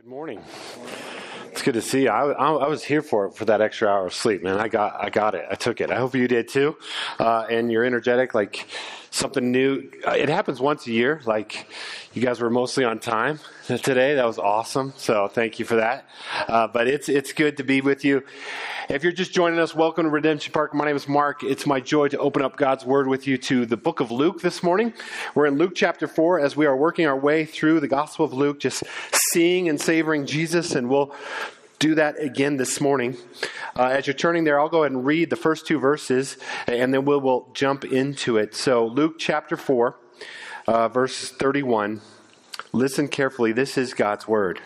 Good morning. It's good to see you. I, I, was here for for that extra hour of sleep, man. I got I got it. I took it. I hope you did too. Uh, and you're energetic, like something new. Uh, it happens once a year. Like you guys were mostly on time today. That was awesome. So thank you for that. Uh, but it's it's good to be with you. If you're just joining us, welcome to Redemption Park. My name is Mark. It's my joy to open up God's Word with you to the book of Luke this morning. We're in Luke chapter 4 as we are working our way through the Gospel of Luke, just seeing and savoring Jesus, and we'll do that again this morning. Uh, as you're turning there, I'll go ahead and read the first two verses, and then we'll, we'll jump into it. So, Luke chapter 4, uh, verse 31. Listen carefully. This is God's Word.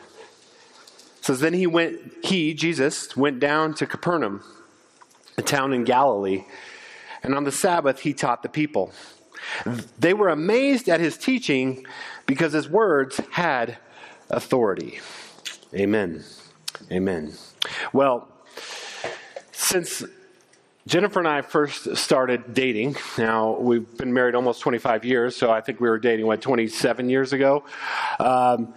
Says then he went he jesus went down to capernaum a town in galilee and on the sabbath he taught the people. They were amazed at his teaching because his words had authority. Amen. Amen. Well since Jennifer and I first started dating. Now, we've been married almost 25 years, so I think we were dating, what, 27 years ago? Um,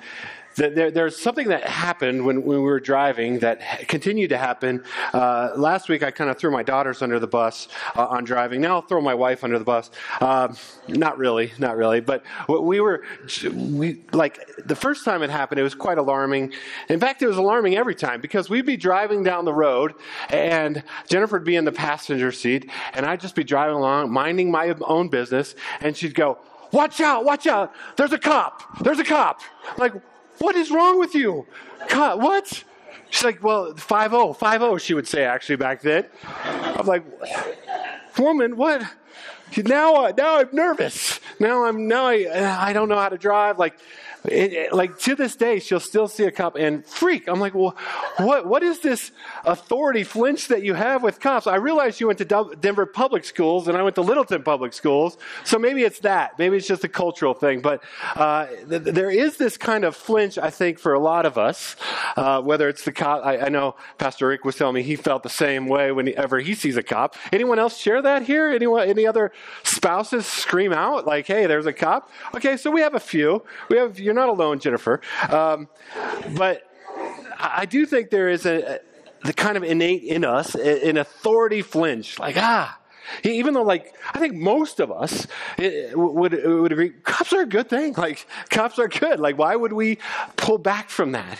there, there's something that happened when, when, we were driving that continued to happen. Uh, last week, I kind of threw my daughters under the bus uh, on driving. Now I'll throw my wife under the bus. Uh, not really, not really. But we were, we like the first time it happened, it was quite alarming. In fact, it was alarming every time because we'd be driving down the road and Jennifer'd be in the passenger seat and I'd just be driving along, minding my own business, and she'd go, "Watch out! Watch out! There's a cop! There's a cop!" I'm like what is wrong with you? God, what? She's like, well, 5 0, 5 0, she would say actually back then. I'm like, woman, what? Now, uh, now I'm nervous. Now I'm, now I, I don't know how to drive. Like, it, it, like to this day, she'll still see a cop and freak. I'm like, well, what, what is this authority flinch that you have with cops? I realize you went to Denver public schools and I went to Littleton public schools. So maybe it's that. Maybe it's just a cultural thing. But uh, th- there is this kind of flinch, I think, for a lot of us, uh, whether it's the cop. I, I, know Pastor Rick was telling me he felt the same way whenever he sees a cop. Anyone else share that here? Anyone, any other spouses scream out like, hey, there's a cop? Okay, so we have a few. We have, you're not alone, Jennifer. Um, but I do think there is a, the kind of innate in us an authority flinch, like ah. Even though, like, I think most of us would would agree, cops are a good thing. Like, cops are good. Like, why would we pull back from that?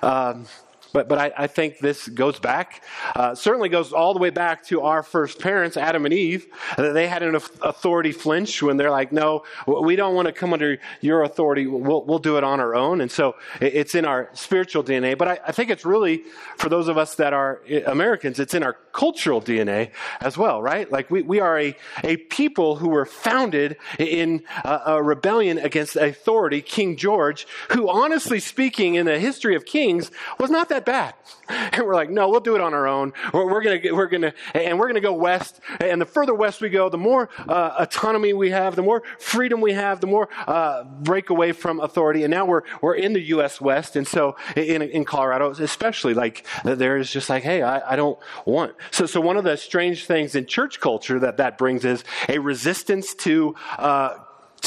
Um, but, but I, I, think this goes back, uh, certainly goes all the way back to our first parents, Adam and Eve. That they had an authority flinch when they're like, no, we don't want to come under your authority. We'll, we'll do it on our own. And so it's in our spiritual DNA. But I, I think it's really, for those of us that are Americans, it's in our cultural DNA as well, right? Like we, we are a, a people who were founded in a, a rebellion against authority, King George, who honestly speaking in the history of kings was not that that bad. And we're like, no, we'll do it on our own. We're, we're gonna, we're gonna, and we're gonna go west. And the further west we go, the more uh, autonomy we have, the more freedom we have, the more uh, break away from authority. And now we're we're in the U.S. West, and so in in Colorado, especially, like there is just like, hey, I, I don't want. So so one of the strange things in church culture that that brings is a resistance to. Uh,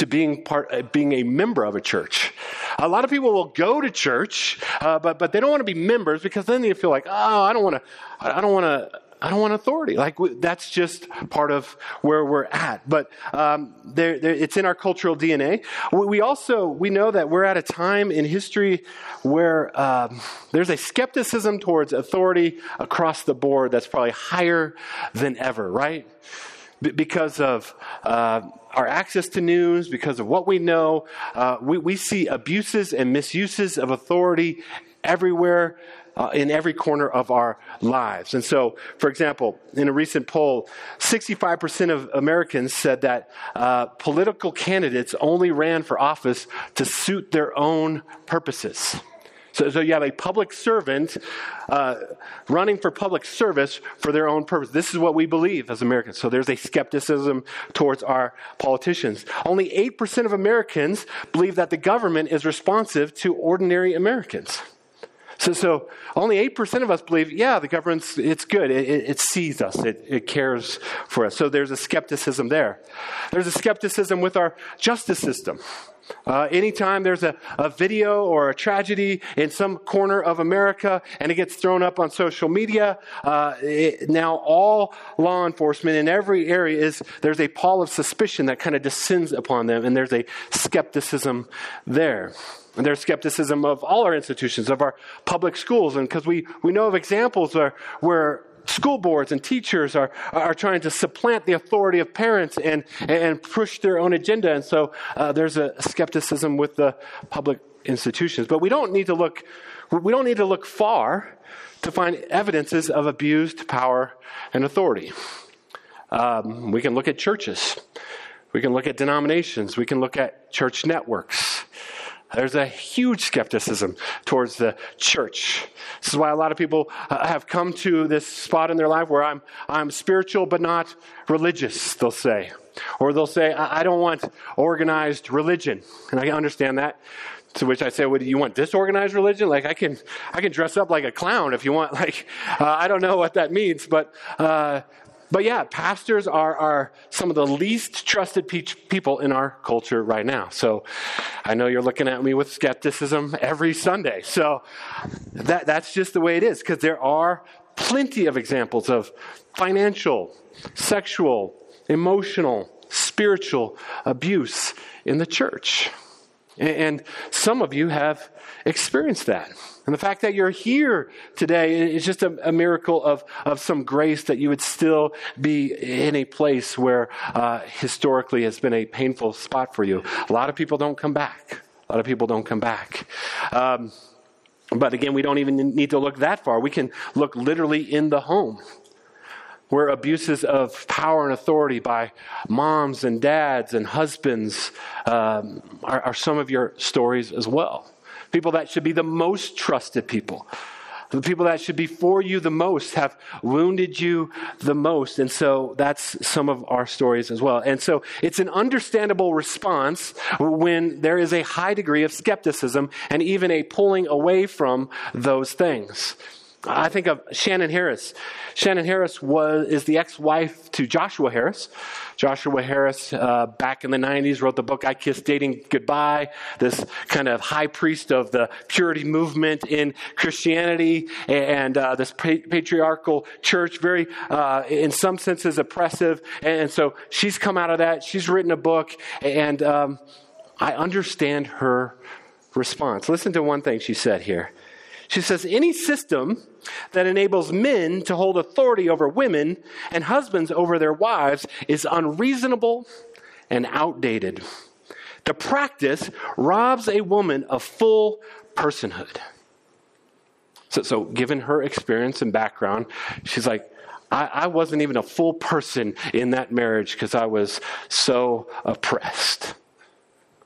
to being part, uh, being a member of a church. A lot of people will go to church, uh, but but they don't want to be members because then they feel like, oh, I don't want to, I don't want to. I don't want authority. Like that's just part of where we're at. But um, there, there, it's in our cultural DNA. We also we know that we're at a time in history where um, there's a skepticism towards authority across the board that's probably higher than ever. Right? Because of uh, our access to news, because of what we know, uh, we, we see abuses and misuses of authority everywhere. Uh, in every corner of our lives. And so, for example, in a recent poll, 65% of Americans said that uh, political candidates only ran for office to suit their own purposes. So, so you have a public servant uh, running for public service for their own purpose. This is what we believe as Americans. So there's a skepticism towards our politicians. Only 8% of Americans believe that the government is responsive to ordinary Americans. So, so only 8% of us believe, yeah, the government's, it's good. It, it, it sees us. It, it cares for us. So there's a skepticism there. There's a skepticism with our justice system. Uh, anytime there's a, a video or a tragedy in some corner of America and it gets thrown up on social media, uh, it, now all law enforcement in every area is there's a pall of suspicion that kind of descends upon them, and there's a skepticism there. And there's skepticism of all our institutions, of our public schools, and because we, we know of examples where, where school boards and teachers are, are trying to supplant the authority of parents and, and push their own agenda. And so uh, there's a skepticism with the public institutions. But we don't need to look, we don't need to look far to find evidences of abused power and authority. Um, we can look at churches. We can look at denominations. We can look at church networks. There's a huge skepticism towards the church. This is why a lot of people uh, have come to this spot in their life where I'm, I'm spiritual but not religious, they'll say. Or they'll say, I, I don't want organized religion. And I understand that. To which I say, "What do you want disorganized religion? Like I can, I can dress up like a clown if you want. Like uh, I don't know what that means, but uh, but yeah, pastors are, are some of the least trusted pe- people in our culture right now. So I know you're looking at me with skepticism every Sunday. So that, that's just the way it is because there are plenty of examples of financial, sexual, emotional, spiritual abuse in the church. And some of you have experienced that. And the fact that you're here today is just a, a miracle of, of some grace that you would still be in a place where uh, historically has been a painful spot for you. A lot of people don't come back. A lot of people don't come back. Um, but again, we don't even need to look that far. We can look literally in the home where abuses of power and authority by moms and dads and husbands um, are, are some of your stories as well people that should be the most trusted people. The people that should be for you the most have wounded you the most. And so that's some of our stories as well. And so it's an understandable response when there is a high degree of skepticism and even a pulling away from those things. I think of Shannon Harris. Shannon Harris was, is the ex wife to Joshua Harris. Joshua Harris, uh, back in the 90s, wrote the book I Kissed Dating Goodbye, this kind of high priest of the purity movement in Christianity and uh, this patriarchal church, very, uh, in some senses, oppressive. And so she's come out of that. She's written a book, and um, I understand her response. Listen to one thing she said here. She says, any system that enables men to hold authority over women and husbands over their wives is unreasonable and outdated. The practice robs a woman of full personhood. So, so given her experience and background, she's like, I, I wasn't even a full person in that marriage because I was so oppressed.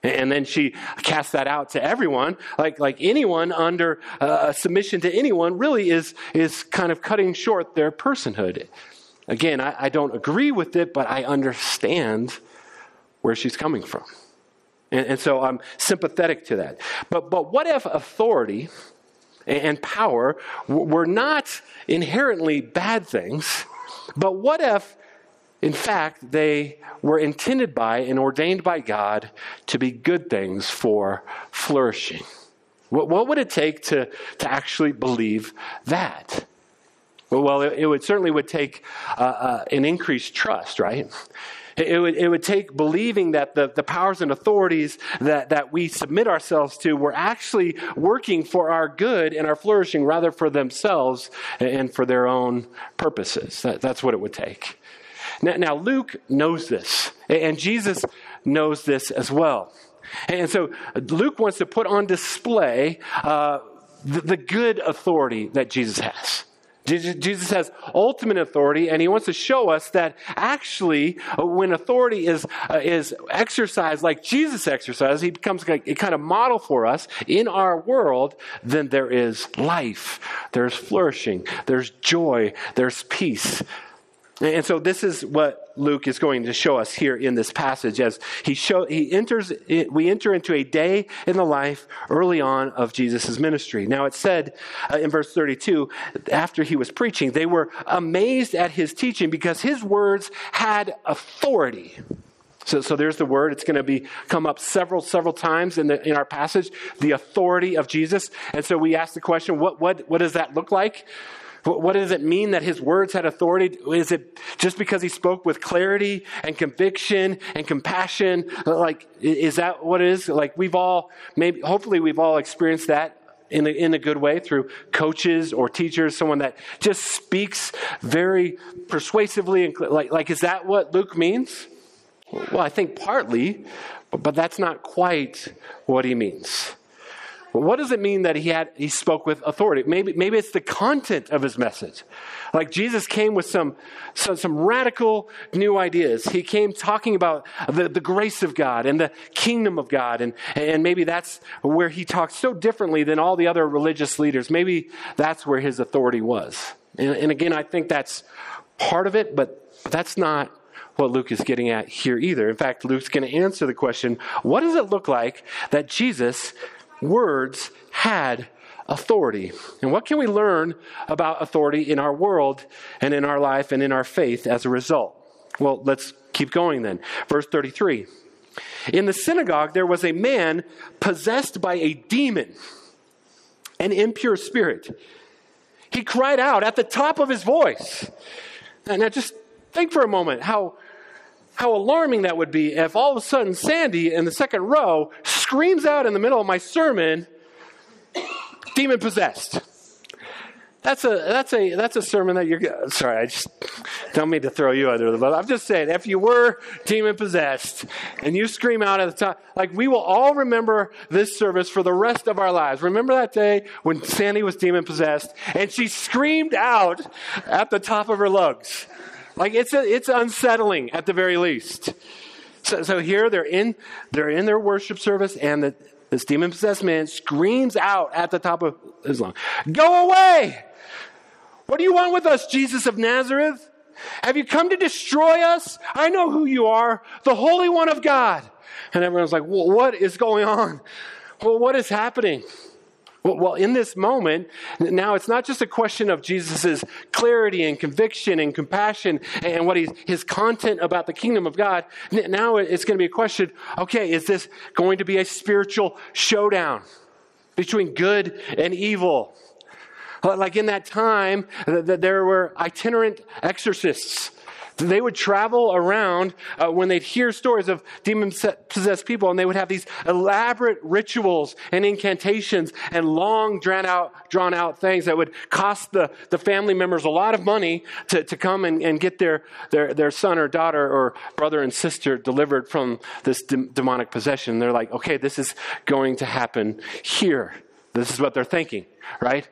And then she casts that out to everyone. Like, like anyone under uh, submission to anyone really is, is kind of cutting short their personhood. Again, I, I don't agree with it, but I understand where she's coming from. And, and so I'm sympathetic to that. But, but what if authority and power were not inherently bad things? But what if in fact, they were intended by and ordained by God to be good things for flourishing. What, what would it take to, to actually believe that? Well, it, it would certainly would take uh, uh, an increased trust, right? It would, it would take believing that the, the powers and authorities that, that we submit ourselves to were actually working for our good and our flourishing rather for themselves and for their own purposes. That, that's what it would take. Now, now, Luke knows this, and Jesus knows this as well. And so Luke wants to put on display uh, the, the good authority that Jesus has. Jesus has ultimate authority, and he wants to show us that actually, uh, when authority is, uh, is exercised like Jesus exercised, he becomes a, a kind of model for us in our world, then there is life, there's flourishing, there's joy, there's peace, and so this is what Luke is going to show us here in this passage as he show he enters we enter into a day in the life early on of Jesus' ministry. Now it said uh, in verse 32 after he was preaching they were amazed at his teaching because his words had authority. So, so there's the word. It's going to be come up several, several times in, the, in our passage, the authority of Jesus. And so we ask the question, what, what, what does that look like? What does it mean that his words had authority? Is it just because he spoke with clarity and conviction and compassion? Like, is that what it is? Like, we've all, maybe, hopefully, we've all experienced that in a, in a good way through coaches or teachers, someone that just speaks very persuasively. And like, like, is that what Luke means? Well, I think partly, but, but that's not quite what he means. What does it mean that he had he spoke with authority? Maybe maybe it's the content of his message. Like Jesus came with some some, some radical new ideas. He came talking about the, the grace of God and the kingdom of God, and and maybe that's where he talked so differently than all the other religious leaders. Maybe that's where his authority was. And, and again, I think that's part of it, but that's not what Luke is getting at here either. In fact, Luke's going to answer the question what does it look like that Jesus words had authority. And what can we learn about authority in our world and in our life and in our faith as a result? Well, let's keep going then. Verse 33. In the synagogue, there was a man possessed by a demon, an impure spirit. He cried out at the top of his voice. Now, just think for a moment how how alarming that would be if all of a sudden Sandy in the second row screams out in the middle of my sermon, demon possessed. That's a that's a that's a sermon that you're sorry, I just don't mean to throw you under the bus. I'm just saying, if you were demon possessed and you scream out at the top, like we will all remember this service for the rest of our lives. Remember that day when Sandy was demon possessed and she screamed out at the top of her lungs. Like it's a, it's unsettling at the very least. So, so here they're in they're in their worship service, and the, this demon possessed man screams out at the top of his lungs, "Go away! What do you want with us, Jesus of Nazareth? Have you come to destroy us? I know who you are, the Holy One of God." And everyone's like, well, "What is going on? Well, what is happening?" Well, in this moment, now it's not just a question of Jesus' clarity and conviction and compassion and what he's, his content about the kingdom of God. Now it's going to be a question okay, is this going to be a spiritual showdown between good and evil? Like in that time, there were itinerant exorcists they would travel around uh, when they'd hear stories of demon possessed people, and they would have these elaborate rituals and incantations and long, drawn out, drawn out things that would cost the, the family members a lot of money to, to come and, and get their, their, their son or daughter or brother and sister delivered from this de- demonic possession. They're like, okay, this is going to happen here. This is what they're thinking, right?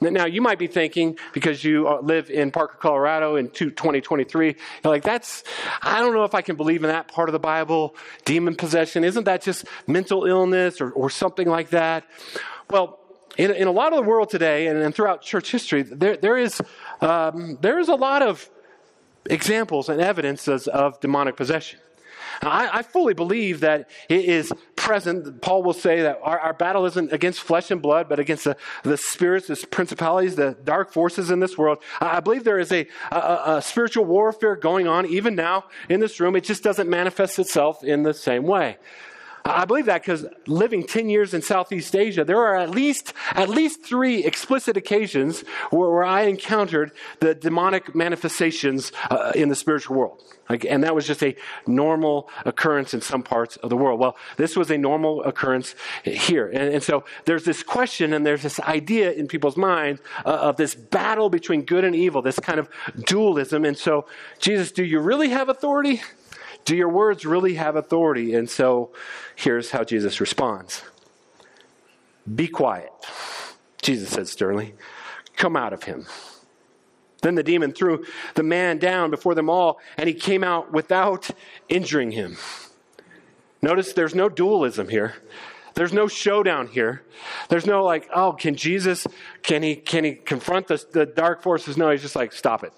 Now, you might be thinking, because you uh, live in Parker, Colorado in 2023, you're like, that's, I don't know if I can believe in that part of the Bible, demon possession. Isn't that just mental illness or, or something like that? Well, in, in a lot of the world today and, and throughout church history, there, there, is, um, there is a lot of examples and evidences of demonic possession. I, I, fully believe that it is present. Paul will say that our, our battle isn't against flesh and blood, but against the, the spirits, the principalities, the dark forces in this world. I, I believe there is a, a, a spiritual warfare going on even now in this room. It just doesn't manifest itself in the same way. I believe that because living 10 years in Southeast Asia, there are at least, at least three explicit occasions where, where I encountered the demonic manifestations uh, in the spiritual world. Like, and that was just a normal occurrence in some parts of the world. Well, this was a normal occurrence here. And, and so there's this question and there's this idea in people's minds uh, of this battle between good and evil, this kind of dualism. And so, Jesus, do you really have authority? Do your words really have authority? And so here's how Jesus responds Be quiet, Jesus said sternly. Come out of him. Then the demon threw the man down before them all, and he came out without injuring him. Notice there's no dualism here. There's no showdown here. There's no like, oh, can Jesus, can he, can he confront the, the dark forces? No, he's just like, stop it.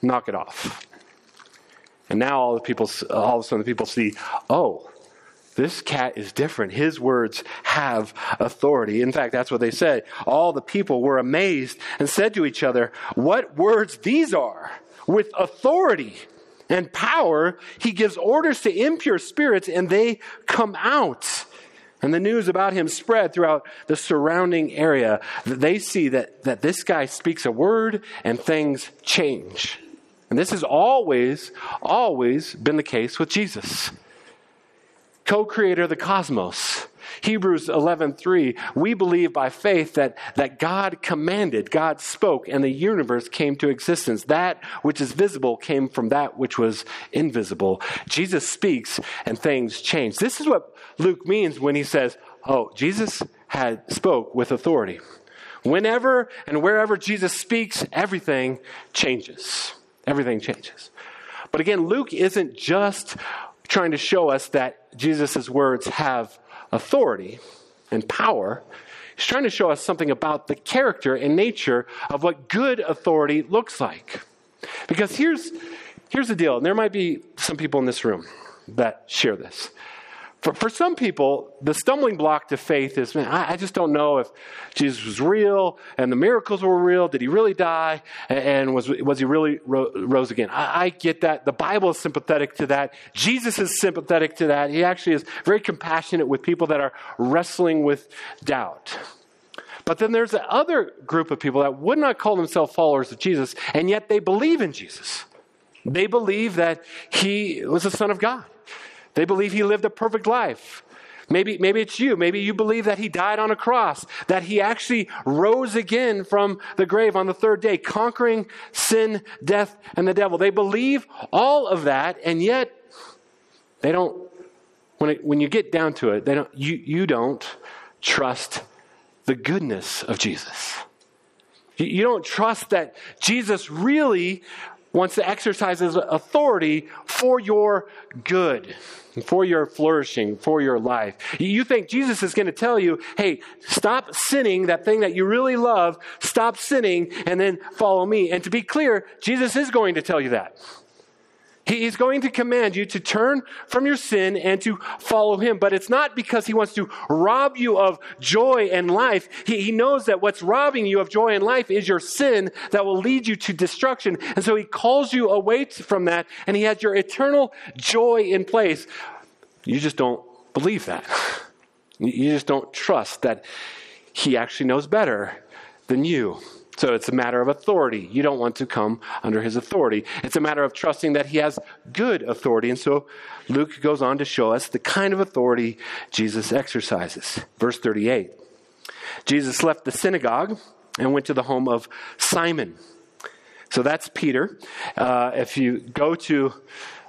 Knock it off. And now all the people, all of a sudden, the people see, oh, this cat is different. His words have authority. In fact, that's what they said. All the people were amazed and said to each other, What words these are! With authority, and power, he gives orders to impure spirits and they come out. And the news about him spread throughout the surrounding area. They see that, that this guy speaks a word and things change. And this has always, always been the case with Jesus. Co creator of the cosmos. Hebrews 11:3 we believe by faith that that God commanded God spoke and the universe came to existence that which is visible came from that which was invisible Jesus speaks and things change this is what Luke means when he says, Oh, Jesus had spoke with authority. Whenever and wherever Jesus speaks, everything changes. Everything changes. But again, Luke isn't just trying to show us that Jesus' words have authority and power. He's trying to show us something about the character and nature of what good authority looks like. Because here's, here's the deal, and there might be some people in this room that share this. For, for some people, the stumbling block to faith is, man, I, I, just don't know if Jesus was real and the miracles were real. Did he really die? And, and was, was he really ro- rose again? I, I get that. The Bible is sympathetic to that. Jesus is sympathetic to that. He actually is very compassionate with people that are wrestling with doubt. But then there's the other group of people that would not call themselves followers of Jesus, and yet they believe in Jesus. They believe that he was the Son of God. They believe he lived a perfect life. Maybe, maybe it's you. Maybe you believe that he died on a cross, that he actually rose again from the grave on the third day, conquering sin, death, and the devil. They believe all of that, and yet they don't, when, it, when you get down to it, they don't, you, you don't trust the goodness of Jesus. You, you don't trust that Jesus really wants to exercise his authority for your good for your flourishing, for your life. You think Jesus is going to tell you, hey, stop sinning, that thing that you really love, stop sinning, and then follow me. And to be clear, Jesus is going to tell you that. He is going to command you to turn from your sin and to follow him. But it's not because he wants to rob you of joy and life. He, he, knows that what's robbing you of joy and life is your sin that will lead you to destruction. And so he calls you away from that and he has your eternal joy in place. You just don't believe that. You just don't trust that he actually knows better than you. So it's a matter of authority. You don't want to come under his authority. It's a matter of trusting that he has good authority. And so Luke goes on to show us the kind of authority Jesus exercises. Verse 38 Jesus left the synagogue and went to the home of Simon. So that's Peter. Uh, if you go to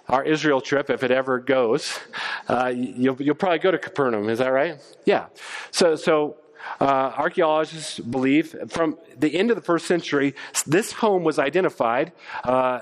our Israel trip, if it ever goes, uh, you'll, you'll probably go to Capernaum. Is that right? Yeah. So, so uh, archaeologists believe from the end of the first century, this home was identified uh,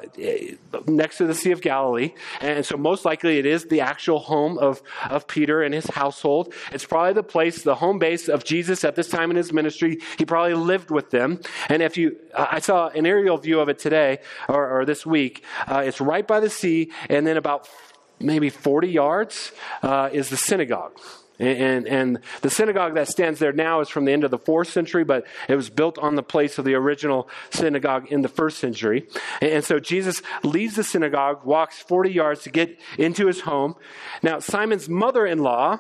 next to the Sea of Galilee. And so, most likely, it is the actual home of, of Peter and his household. It's probably the place, the home base of Jesus at this time in his ministry. He probably lived with them. And if you, I saw an aerial view of it today or, or this week, uh, it's right by the sea, and then about maybe 40 yards uh, is the synagogue. And, and the synagogue that stands there now is from the end of the fourth century, but it was built on the place of the original synagogue in the first century. And so Jesus leaves the synagogue, walks 40 yards to get into his home. Now, Simon's mother in law,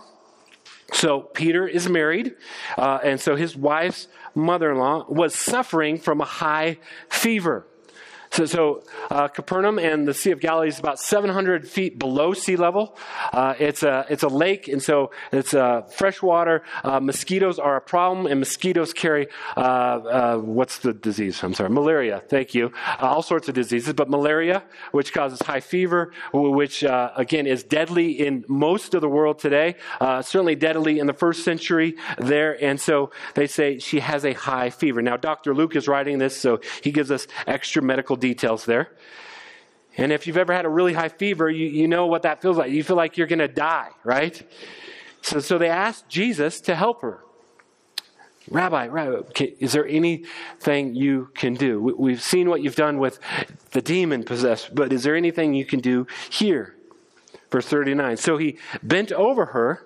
so Peter is married, uh, and so his wife's mother in law was suffering from a high fever. So, so uh, Capernaum and the Sea of Galilee is about 700 feet below sea level. Uh, it's, a, it's a lake, and so it's uh, fresh water. Uh, mosquitoes are a problem, and mosquitoes carry uh, uh, what's the disease? I'm sorry, malaria. Thank you. all sorts of diseases, but malaria, which causes high fever, which again is deadly in most of the world today, certainly deadly in the first century there. And so they say she has a high fever. Now, Dr. Luke is writing this, so he gives us extra medical details there. And if you've ever had a really high fever, you, you know what that feels like. You feel like you're going to die, right? So, so they asked Jesus to help her. Rabbi, Rabbi, is there anything you can do? We've seen what you've done with the demon possessed, but is there anything you can do here? Verse 39. So he bent over her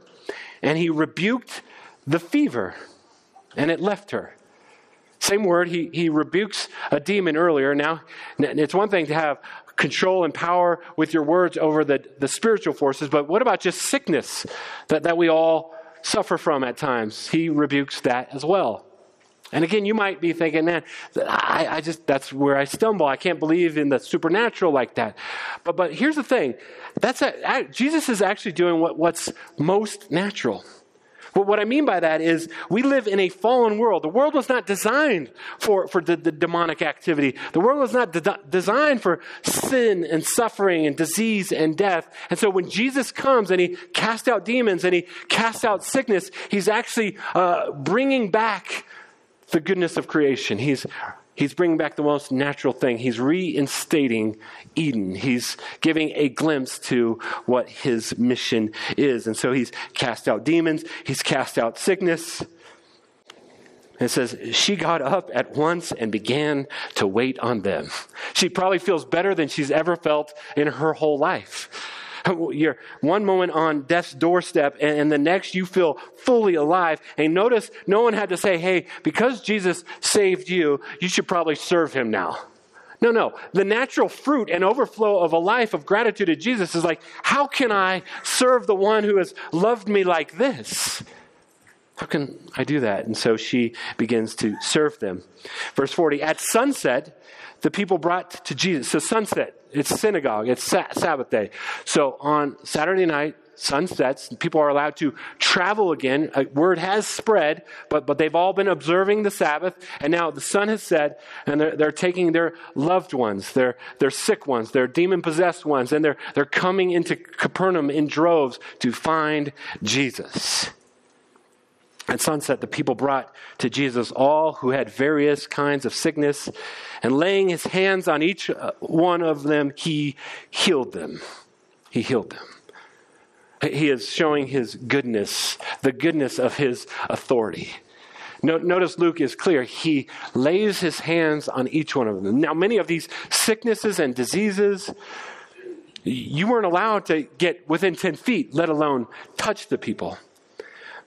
and he rebuked the fever, and it left her. Same word, he, he rebukes a demon earlier. Now, it's one thing to have control and power with your words over the, the spiritual forces, but what about just sickness that, that we all suffer from at times? He rebukes that as well. And again, you might be thinking, man, I, I, just, that's where I stumble. I can't believe in the supernatural like that. But, but here's the thing. That's a, Jesus is actually doing what, what's most natural. But what I mean by that is we live in a fallen world. The world was not designed for, for the, the demonic activity. The world was not de- designed for sin and suffering and disease and death. And so when Jesus comes and he casts out demons and he casts out sickness, he's actually uh, bringing back the goodness of creation. He's, he's bringing back the most natural thing. He's reinstating Eden. He's giving a glimpse to what his mission is. And so he's cast out demons, he's cast out sickness. It says, she got up at once and began to wait on them. She probably feels better than she's ever felt in her whole life. You're one moment on death's doorstep, and, and the next you feel fully alive. And notice no one had to say, hey, because Jesus saved you, you should probably serve him now. No, no. The natural fruit and overflow of a life of gratitude to Jesus is like, how can I serve the one who has loved me like this? How can I do that? And so she begins to serve them. Verse 40 At sunset, the people brought to Jesus. So, sunset, it's synagogue, it's Sabbath day. So, on Saturday night, sun sets, people are allowed to travel again. A word has spread, but, but they've all been observing the Sabbath, and now the sun has set, and they're, they're taking their loved ones, their, their sick ones, their demon possessed ones, and they're, they're coming into Capernaum in droves to find Jesus. At sunset, the people brought to Jesus all who had various kinds of sickness, and laying his hands on each uh, one of them, he healed them. He healed them. He is showing his goodness, the goodness of his authority. Notice Luke is clear. He lays his hands on each one of them. Now, many of these sicknesses and diseases, you weren't allowed to get within 10 feet, let alone touch the people.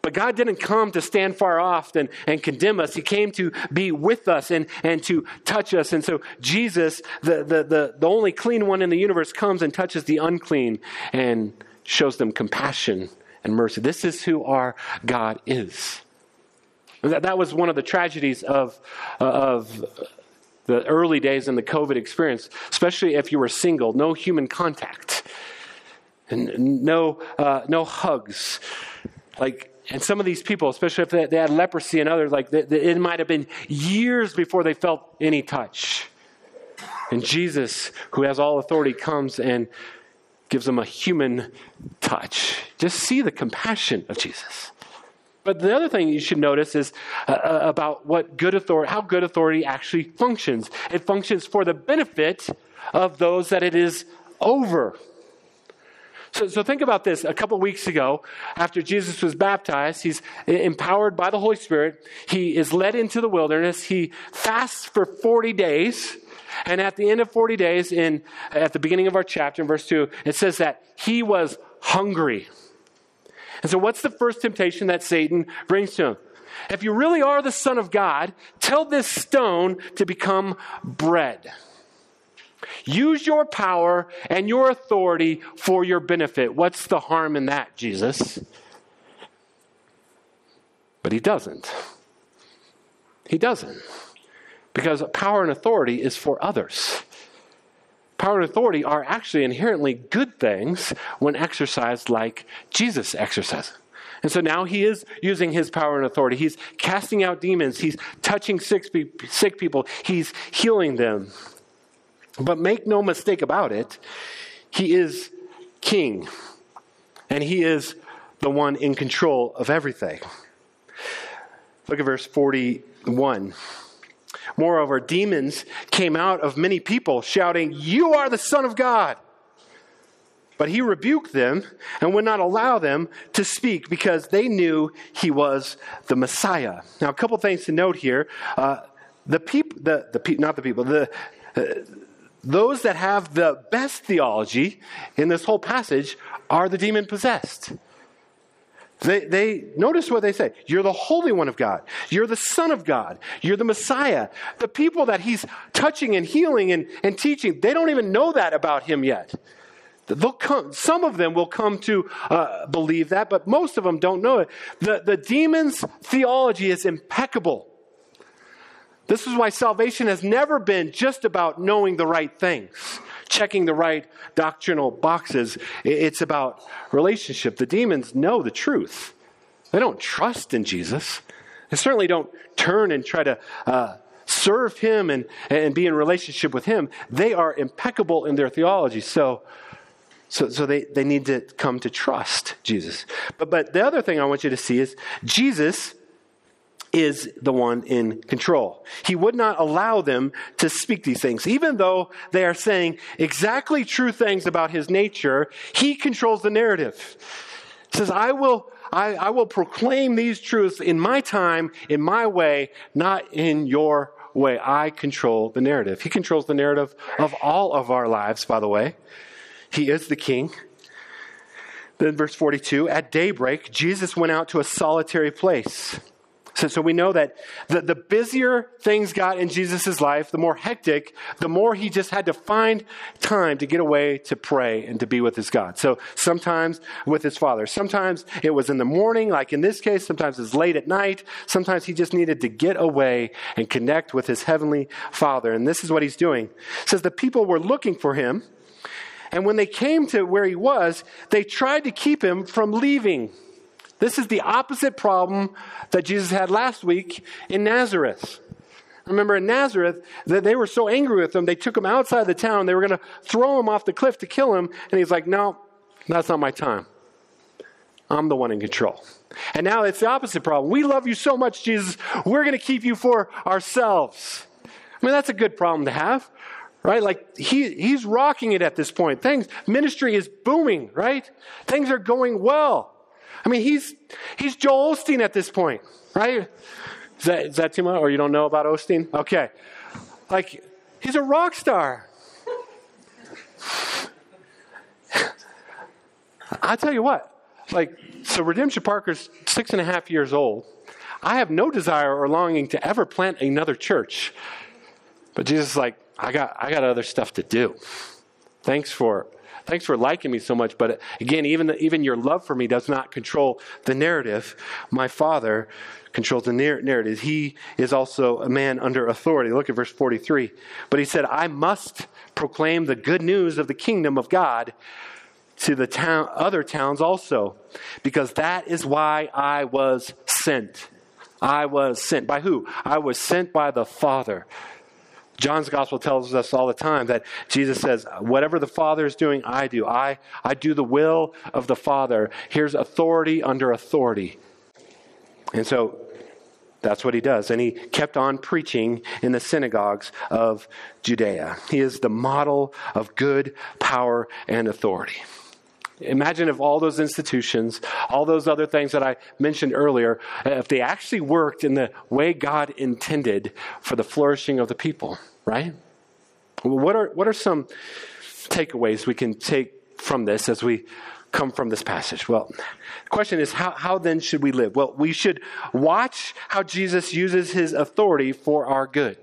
But God didn't come to stand far off and, and condemn us. He came to be with us and, and to touch us. And so Jesus, the, the, the, the only clean one in the universe, comes and touches the unclean and shows them compassion and mercy. This is who our God is. That, that was one of the tragedies of, uh, of the early days in the COVID experience, especially if you were single, no human contact, and no, uh, no hugs. Like and some of these people, especially if they, they had leprosy and others, like they, they, it might have been years before they felt any touch. And Jesus, who has all authority, comes and gives them a human touch. Just see the compassion of Jesus. But the other thing you should notice is uh, uh about what good authority, how good authority actually functions. It functions for the benefit of those that it is over. So, so think about this. A couple weeks ago, after Jesus was baptized, he's empowered by the Holy Spirit. He is led into the wilderness. He fasts for 40 days. And at the end of 40 days, in, at the beginning of our chapter, in verse 2, it says that he was hungry. And so, what's the first temptation that Satan brings to him? If you really are the Son of God, tell this stone to become bread. Use your power and your authority for your benefit. What's the harm in that, Jesus? But he doesn't. He doesn't. Because power and authority is for others. Power and authority are actually inherently good things when exercised like Jesus exercised. And so now he is using his power and authority. He's casting out demons. He's touching sick, sick people. He's healing them. But make no mistake about it, he is king, and he is the one in control of everything. Look at verse 41. Moreover, demons came out of many people, shouting, You are the Son of God. But he rebuked them and would not allow them to speak because they knew he was the Messiah. Now, a couple things to note here. Uh, the people, the, the pe- not the people, the, uh, those that have the best theology in this whole passage are the demon possessed. They, they notice what they say. You're the Holy One of God. You're the Son of God. You're the Messiah. The people that he's touching and healing and, and teaching, they don't even know that about him yet. They'll come, some of them will come to uh, believe that, but most of them don't know it. The, the demon's theology is impeccable. This is why salvation has never been just about knowing the right things, checking the right doctrinal boxes. It's about relationship. The demons know the truth, they don't trust in Jesus. They certainly don't turn and try to uh, serve him and, and be in relationship with him. They are impeccable in their theology. So, so, so they, they need to come to trust Jesus. But, but the other thing I want you to see is Jesus is the one in control. He would not allow them to speak these things. Even though they are saying exactly true things about his nature, he controls the narrative. He says, I will, I, I will proclaim these truths in my time, in my way, not in your way. I control the narrative. He controls the narrative of all of our lives, by the way. He is the king. Then, verse 42 at daybreak, Jesus went out to a solitary place. So, so we know that the, the busier things got in Jesus' life, the more hectic, the more he just had to find time to get away to pray and to be with his God. So sometimes with his father. Sometimes it was in the morning, like in this case. Sometimes it's late at night. Sometimes he just needed to get away and connect with his heavenly father. And this is what he's doing. It says the people were looking for him and when they came to where he was, they tried to keep him from leaving. This is the opposite problem that Jesus had last week in Nazareth. Remember in Nazareth, that they were so angry with him, they took him outside the town. They were going to throw him off the cliff to kill him. And he's like, No, that's not my time. I'm the one in control. And now it's the opposite problem. We love you so much, Jesus. We're going to keep you for ourselves. I mean, that's a good problem to have right? Like he, he's rocking it at this point. Things, ministry is booming, right? Things are going well. I mean, he's, he's Joel Osteen at this point, right? Is that, is that too much? Or you don't know about Osteen? Okay. Like, he's a rock star. I tell you what, like, so Redemption Parker's six and a half years old. I have no desire or longing to ever plant another church. But Jesus is like, I got, I got other stuff to do. Thanks for, thanks for liking me so much. But again, even, even your love for me does not control the narrative. My Father controls the narrative. He is also a man under authority. Look at verse 43. But he said, I must proclaim the good news of the kingdom of God to the town, other towns also, because that is why I was sent. I was sent. By who? I was sent by the Father John's gospel tells us all the time that Jesus says, Whatever the Father is doing, I do. I, I do the will of the Father. Here's authority under authority. And so that's what he does. And he kept on preaching in the synagogues of Judea. He is the model of good power and authority. Imagine if all those institutions, all those other things that I mentioned earlier, uh, if they actually worked in the way God intended for the flourishing of the people, right? What are, what are some takeaways we can take from this as we come from this passage? Well, the question is how, how then should we live? Well, we should watch how Jesus uses his authority for our good.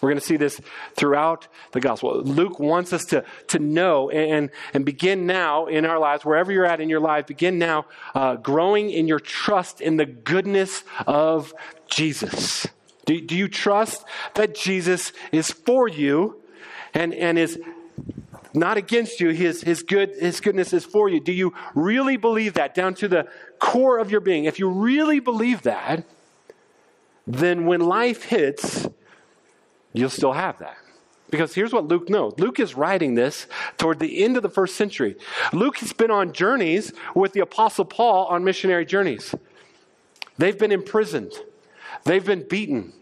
We're going to see this throughout the gospel. Luke wants us to, to know and, and begin now in our lives, wherever you're at in your life, begin now uh, growing in your trust in the goodness of Jesus. Do, do you trust that Jesus is for you and, and is not against you? His, his, good, his goodness is for you. Do you really believe that down to the core of your being? If you really believe that, then when life hits, you'll still have that. Because here's what Luke knows Luke is writing this toward the end of the first century. Luke has been on journeys with the Apostle Paul on missionary journeys. They've been imprisoned, they've been beaten,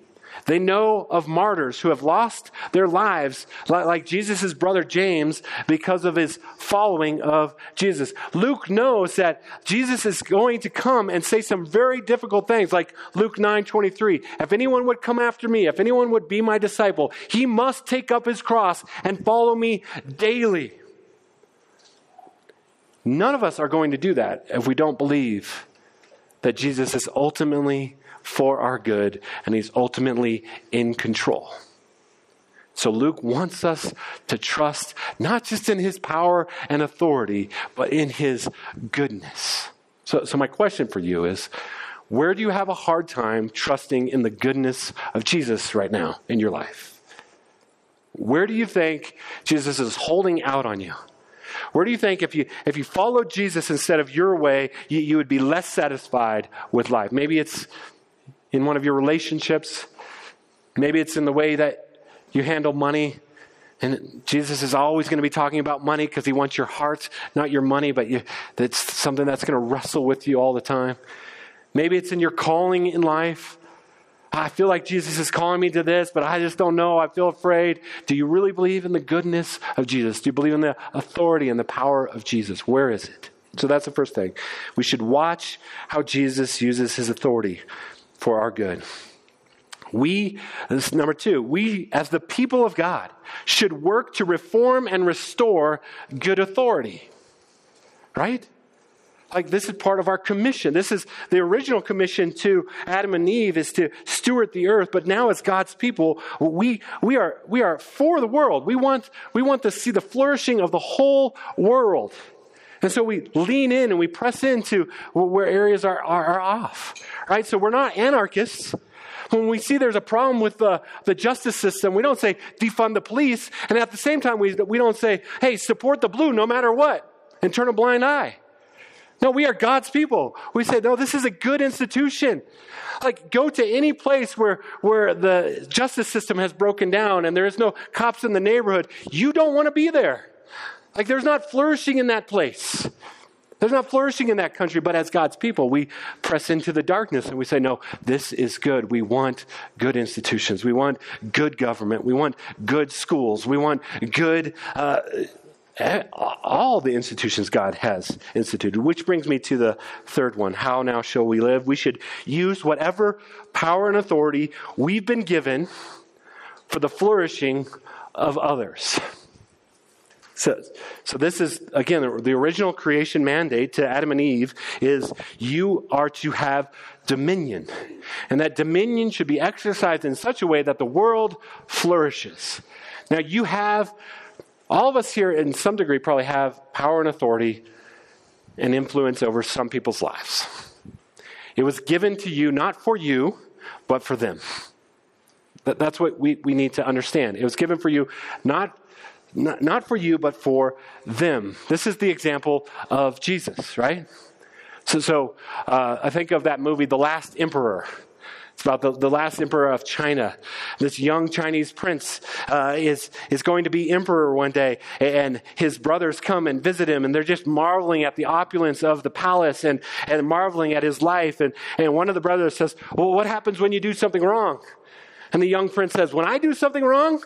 they know of martyrs who have lost their lives, like Jesus' brother James, because of his following of Jesus. Luke knows that Jesus is going to come and say some very difficult things, like Luke 9 23. If anyone would come after me, if anyone would be my disciple, he must take up his cross and follow me daily. None of us are going to do that if we don't believe that Jesus is ultimately for our good and he's ultimately in control. So Luke wants us to trust not just in his power and authority, but in his goodness. So, so my question for you is where do you have a hard time trusting in the goodness of Jesus right now in your life? Where do you think Jesus is holding out on you? Where do you think if you if you followed Jesus instead of your way, you, you would be less satisfied with life? Maybe it's in one of your relationships. Maybe it's in the way that you handle money. And Jesus is always going to be talking about money because he wants your heart, not your money, but you, that's something that's going to wrestle with you all the time. Maybe it's in your calling in life. I feel like Jesus is calling me to this, but I just don't know. I feel afraid. Do you really believe in the goodness of Jesus? Do you believe in the authority and the power of Jesus? Where is it? So that's the first thing. We should watch how Jesus uses his authority for our good. We, this is number two, we as the people of God should work to reform and restore good authority. Right? Like this is part of our commission. This is the original commission to Adam and Eve is to steward the earth, but now as God's people, we, we are, we are for the world. We want, we want to see the flourishing of the whole world. And so we lean in and we press into where areas are, are, are off. Right? So we're not anarchists. When we see there's a problem with the, the justice system, we don't say defund the police. And at the same time, we, we don't say, hey, support the blue no matter what and turn a blind eye. No, we are God's people. We say, no, this is a good institution. Like, go to any place where, where the justice system has broken down and there is no cops in the neighborhood. You don't want to be there. Like, there's not flourishing in that place. There's not flourishing in that country, but as God's people, we press into the darkness and we say, no, this is good. We want good institutions. We want good government. We want good schools. We want good, uh, all the institutions God has instituted. Which brings me to the third one. How now shall we live? We should use whatever power and authority we've been given for the flourishing of others. So, so this is, again, the original creation mandate to Adam and Eve is you are to have dominion. And that dominion should be exercised in such a way that the world flourishes. Now, you have, all of us here in some degree probably have power and authority and influence over some people's lives. It was given to you not for you, but for them. that's what we, we need to understand. It was given for you not not, not for you, but for them. This is the example of Jesus, right? So, so uh, I think of that movie, The Last Emperor. It's about the, the last emperor of China. This young Chinese prince uh, is, is going to be emperor one day, and his brothers come and visit him, and they're just marveling at the opulence of the palace and, and marveling at his life. And, and one of the brothers says, Well, what happens when you do something wrong? And the young prince says, When I do something wrong,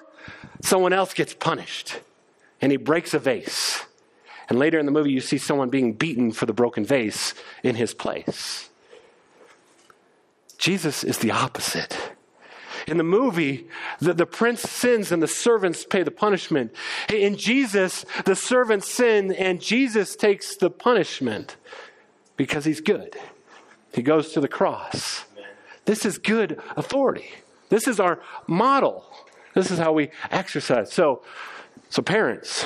someone else gets punished. And he breaks a vase. And later in the movie, you see someone being beaten for the broken vase in his place. Jesus is the opposite. In the movie, the, the prince sins and the servants pay the punishment. In Jesus, the servants sin and Jesus takes the punishment because he's good. He goes to the cross. This is good authority. This is our model. This is how we exercise. So, so parents,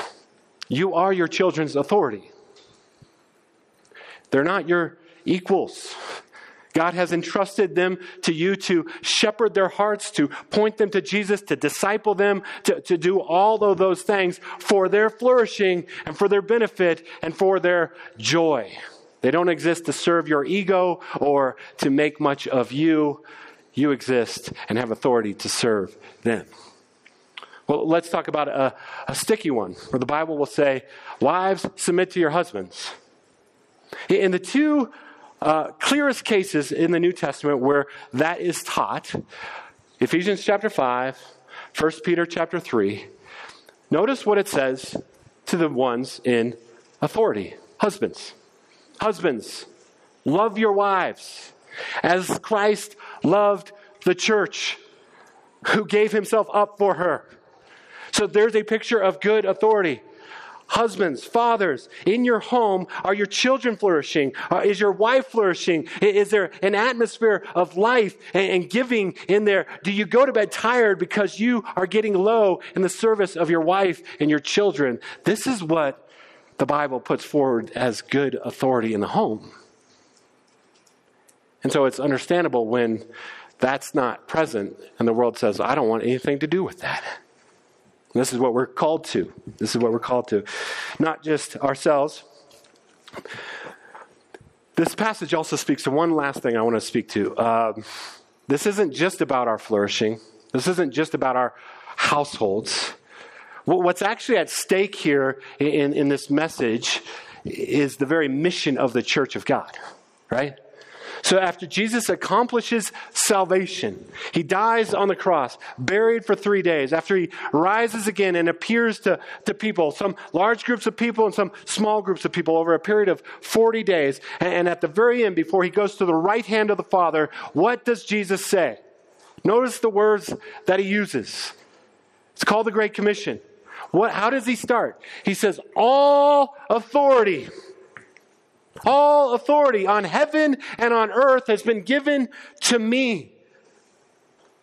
you are your children's authority. They're not your equals. God has entrusted them to you to shepherd their hearts, to point them to Jesus, to disciple them, to, to do all of those things for their flourishing and for their benefit and for their joy. They don't exist to serve your ego or to make much of you you exist and have authority to serve them. Well, let's talk about a, a sticky one where the Bible will say, Wives, submit to your husbands. In the two uh, clearest cases in the New Testament where that is taught, Ephesians chapter 5, 1 Peter chapter 3, notice what it says to the ones in authority husbands. Husbands, love your wives as Christ loved the church, who gave himself up for her. So there's a picture of good authority. Husbands, fathers, in your home, are your children flourishing? Uh, is your wife flourishing? Is there an atmosphere of life and, and giving in there? Do you go to bed tired because you are getting low in the service of your wife and your children? This is what the Bible puts forward as good authority in the home. And so it's understandable when that's not present and the world says, I don't want anything to do with that. This is what we're called to. This is what we're called to. Not just ourselves. This passage also speaks to one last thing I want to speak to. Uh, this isn't just about our flourishing, this isn't just about our households. What's actually at stake here in, in this message is the very mission of the church of God, right? So after Jesus accomplishes salvation, he dies on the cross, buried for three days. After he rises again and appears to, to people, some large groups of people and some small groups of people over a period of 40 days. And, and at the very end, before he goes to the right hand of the Father, what does Jesus say? Notice the words that he uses. It's called the Great Commission. What, how does he start? He says, All authority all authority on heaven and on earth has been given to me.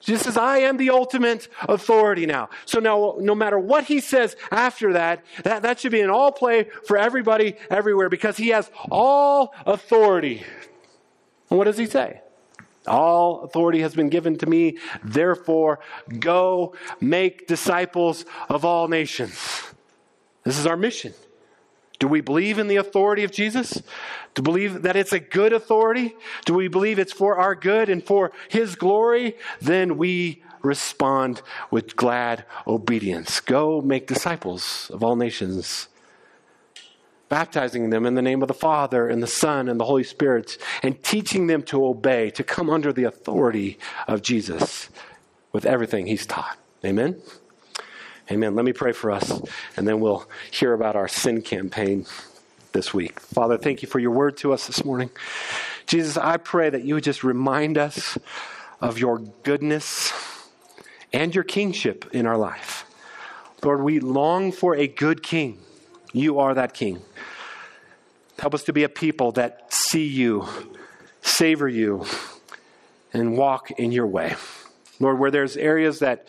Just as I am the ultimate authority now. So now, no matter what he says after that, that, that should be an all play for everybody everywhere because he has all authority. And what does he say? All authority has been given to me. Therefore, go make disciples of all nations. This is our mission. Do we believe in the authority of Jesus? To believe that it's a good authority? Do we believe it's for our good and for His glory? Then we respond with glad obedience. Go make disciples of all nations, baptizing them in the name of the Father and the Son and the Holy Spirit, and teaching them to obey, to come under the authority of Jesus with everything He's taught. Amen? Amen. Let me pray for us, and then we'll hear about our sin campaign this week. Father, thank you for your word to us this morning. Jesus, I pray that you would just remind us of your goodness and your kingship in our life. Lord, we long for a good king. You are that king. Help us to be a people that see you, savor you, and walk in your way. Lord, where there's areas that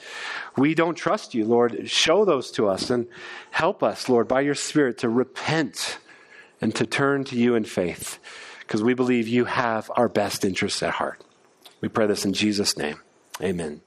we don't trust you, Lord, show those to us and help us, Lord, by your Spirit to repent and to turn to you in faith because we believe you have our best interests at heart. We pray this in Jesus' name. Amen.